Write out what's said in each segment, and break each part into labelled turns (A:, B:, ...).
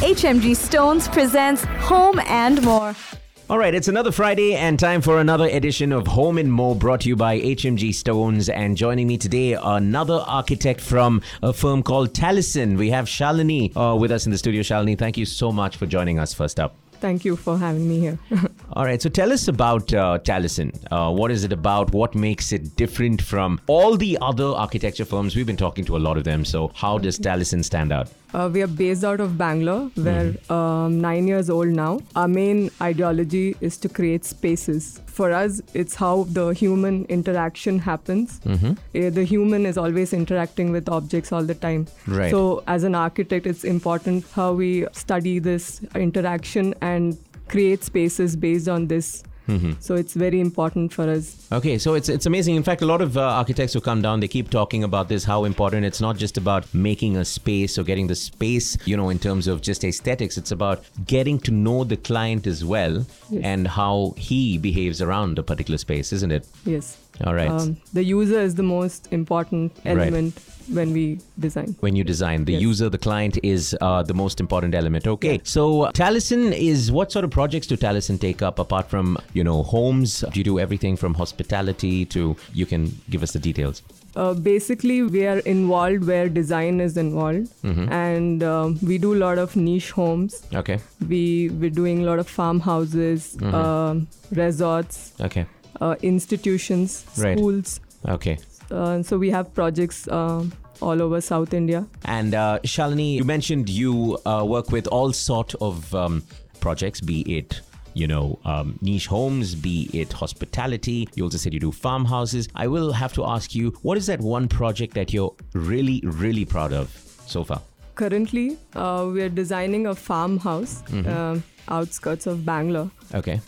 A: HMG Stones presents Home and More.
B: All right, it's another Friday and time for another edition of Home and More brought to you by HMG Stones. And joining me today, another architect from a firm called Talison. We have Shalini uh, with us in the studio. Shalini, thank you so much for joining us first up.
C: Thank you for having me here.
B: All right, so tell us about uh, Taliesin. Uh, what is it about? What makes it different from all the other architecture firms? We've been talking to a lot of them. So, how does Talison stand out?
C: Uh, we are based out of Bangalore. We're um, nine years old now. Our main ideology is to create spaces. For us, it's how the human interaction happens. Uh, the human is always interacting with objects all the time.
B: Right.
C: So, as an architect, it's important how we study this interaction and create spaces based on this. So, it's very important for us.
B: Okay, so it's it's amazing. In fact, a lot of uh, architects who come down, they keep talking about this, how important it's not just about making a space or getting the space, you know, in terms of just aesthetics. It's about getting to know the client as well and how he behaves around a particular space, isn't it?
C: Yes.
B: All right.
C: Um, the user is the most important
B: Right.
C: When we design.
B: when you design the
C: Yes.
B: user the client is uh, the most important element okay
C: Yeah.
B: so uh, Taliesin is what sort of projects do Talison take up apart from you know homes do you do everything from hospitality to you can give us the details
C: Uh, basically, we are involved where design is involved,
B: Mm-hmm.
C: and um, we do a lot of niche homes.
B: okay
C: We we're doing a lot of farmhouses,
B: Mm-hmm.
C: um, resorts,
B: okay
C: uh, institutions,
B: Right.
C: schools.
B: okay
C: Uh, so we have projects um, all over South India.
B: And uh, Shalini, you mentioned you uh, work with all sort of um, projects, be it you know um, niche homes, be it hospitality. You also said you do farmhouses. I will have to ask you, what is that one project that you're really, really proud of so far?
C: Currently, uh, we are designing a farmhouse
B: Mm-hmm.
C: um, outskirts of Bangalore.
B: Okay.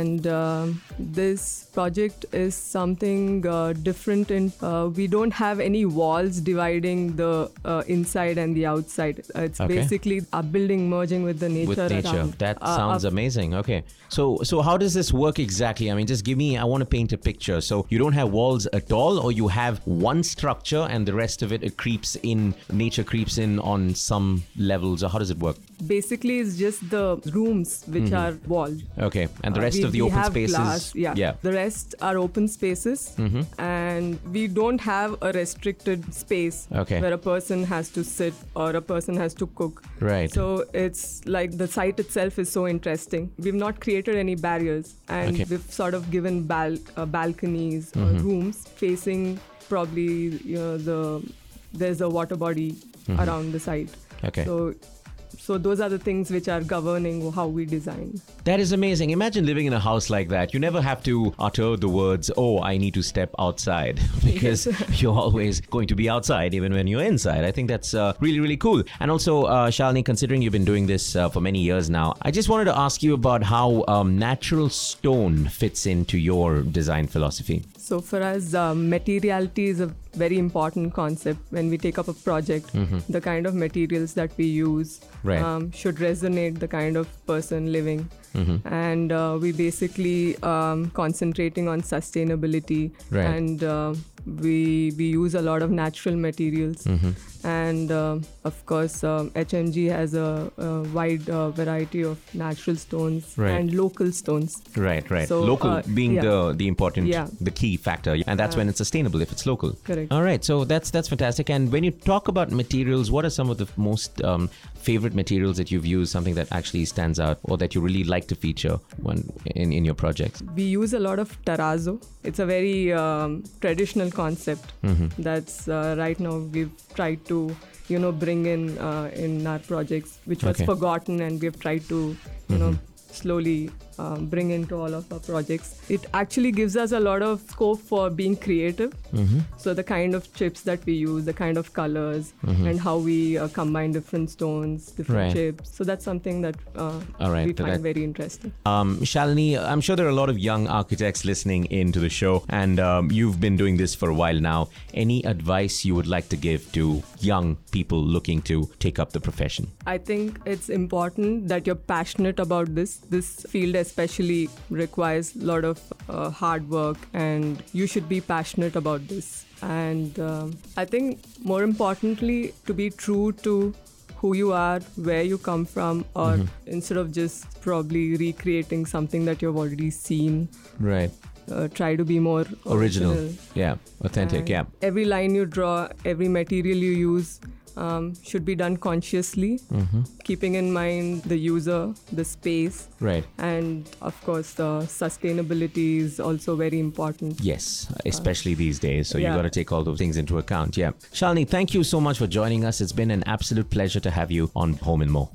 C: And um, this project is something uh, different in uh, we don't have any walls dividing the uh, inside and the outside Uh, it's
B: Okay.
C: basically a building merging with the nature
B: with nature.
C: around.
B: That
C: Uh,
B: sounds
C: uh,
B: amazing. Okay. So so how does this work exactly? I mean, just give me I want to paint a picture. So you don't have walls at all or you have one structure and the rest of it it creeps in nature creeps in on some levels or how does it work?
C: Basically it's just the rooms which mm-hmm. are walled
B: Okay. And the
C: Uh,
B: rest
C: we-
B: of the open spaces
C: glass, yeah.
B: yeah.
C: the rest are open spaces mm-hmm. and we don't have a restricted space
B: Okay.
C: where a person has to sit or a person has to cook
B: Right.
C: so it's like the site itself is so interesting we've not created any barriers and
B: Okay.
C: we've sort of given bal- uh, balconies or mm-hmm. rooms facing probably you know the there's a water body around the site
B: Okay.
C: so so those are the things which are governing how we design
B: That is amazing. Imagine living in a house like that. You never have to utter the words, "Oh, I need to step outside," because you're always going to be outside even when you're inside. I think that's uh, really, really cool. And also, uh, Shalini, considering you've been doing this uh, for many years now, I just wanted to ask you about how um, natural stone fits into your design philosophy.
C: So for us, um, materiality is a very important concept when we take up a project. The kind of materials that we use
B: Mm-hmm. Right.
C: um, should resonate the kind of person living.
B: Mm-hmm.
C: And uh, we basically um, concentrating on sustainability
B: Right.
C: and uh, we we use a lot of natural materials
B: Mm-hmm.
C: and um of course um, HMG has a, a wide uh, variety of natural stones
B: Right.
C: and local stones.
B: Right, right.
C: So,
B: local
C: uh,
B: being
C: yeah.
B: the the important,
C: Yeah.
B: the key factor, and that's when it's sustainable if it's local.
C: Correct.
B: All right, so that's that's fantastic. And when you talk about materials, what are some of the most um, favorite materials that you've used? Something that actually stands out, or that you really like to feature when in in your projects?
C: we use a lot of terrazzo. It's a very um, traditional concept
B: Mm-hmm.
C: that's uh, right now we've tried to you know bring in uh, in our projects, which was
B: Okay.
C: forgotten, and we've tried to you know slowly um, bring into all of our projects. It actually gives us a lot of scope for being creative.
B: Mm-hmm.
C: So the kind of chips that we use, the kind of colors, and how we uh, combine different stones, different
B: Right.
C: chips. So that's something that uh,
B: right,
C: we find
B: that-
C: very interesting.
B: Um, Shalini, I'm sure there are a lot of young architects listening into the show, and um, you've been doing this for a while now. Any advice you would like to give to young people looking to take up the profession?
C: I think it's important that you're passionate about this. This field, especially, requires a lot of uh, hard work, and you should be passionate about this. And um, I think more importantly, to be true to who you are, where you come from, or instead of just probably recreating something that you've already seen,
B: Right.
C: uh, try to be more
B: Original.
C: original.
B: Yeah. Authentic.
C: And
B: yeah.
C: Every line you draw, every material you use um, should be done consciously,
B: Mm-hmm.
C: keeping in mind the user, the space,
B: Right.
C: and of course, the sustainability is also very important.
B: Yes, especially these days. So you
C: yeah.
B: got to take all those things into account. Yeah. Shalini, thank you so much for joining us. It's been an absolute pleasure to have you on Home and More.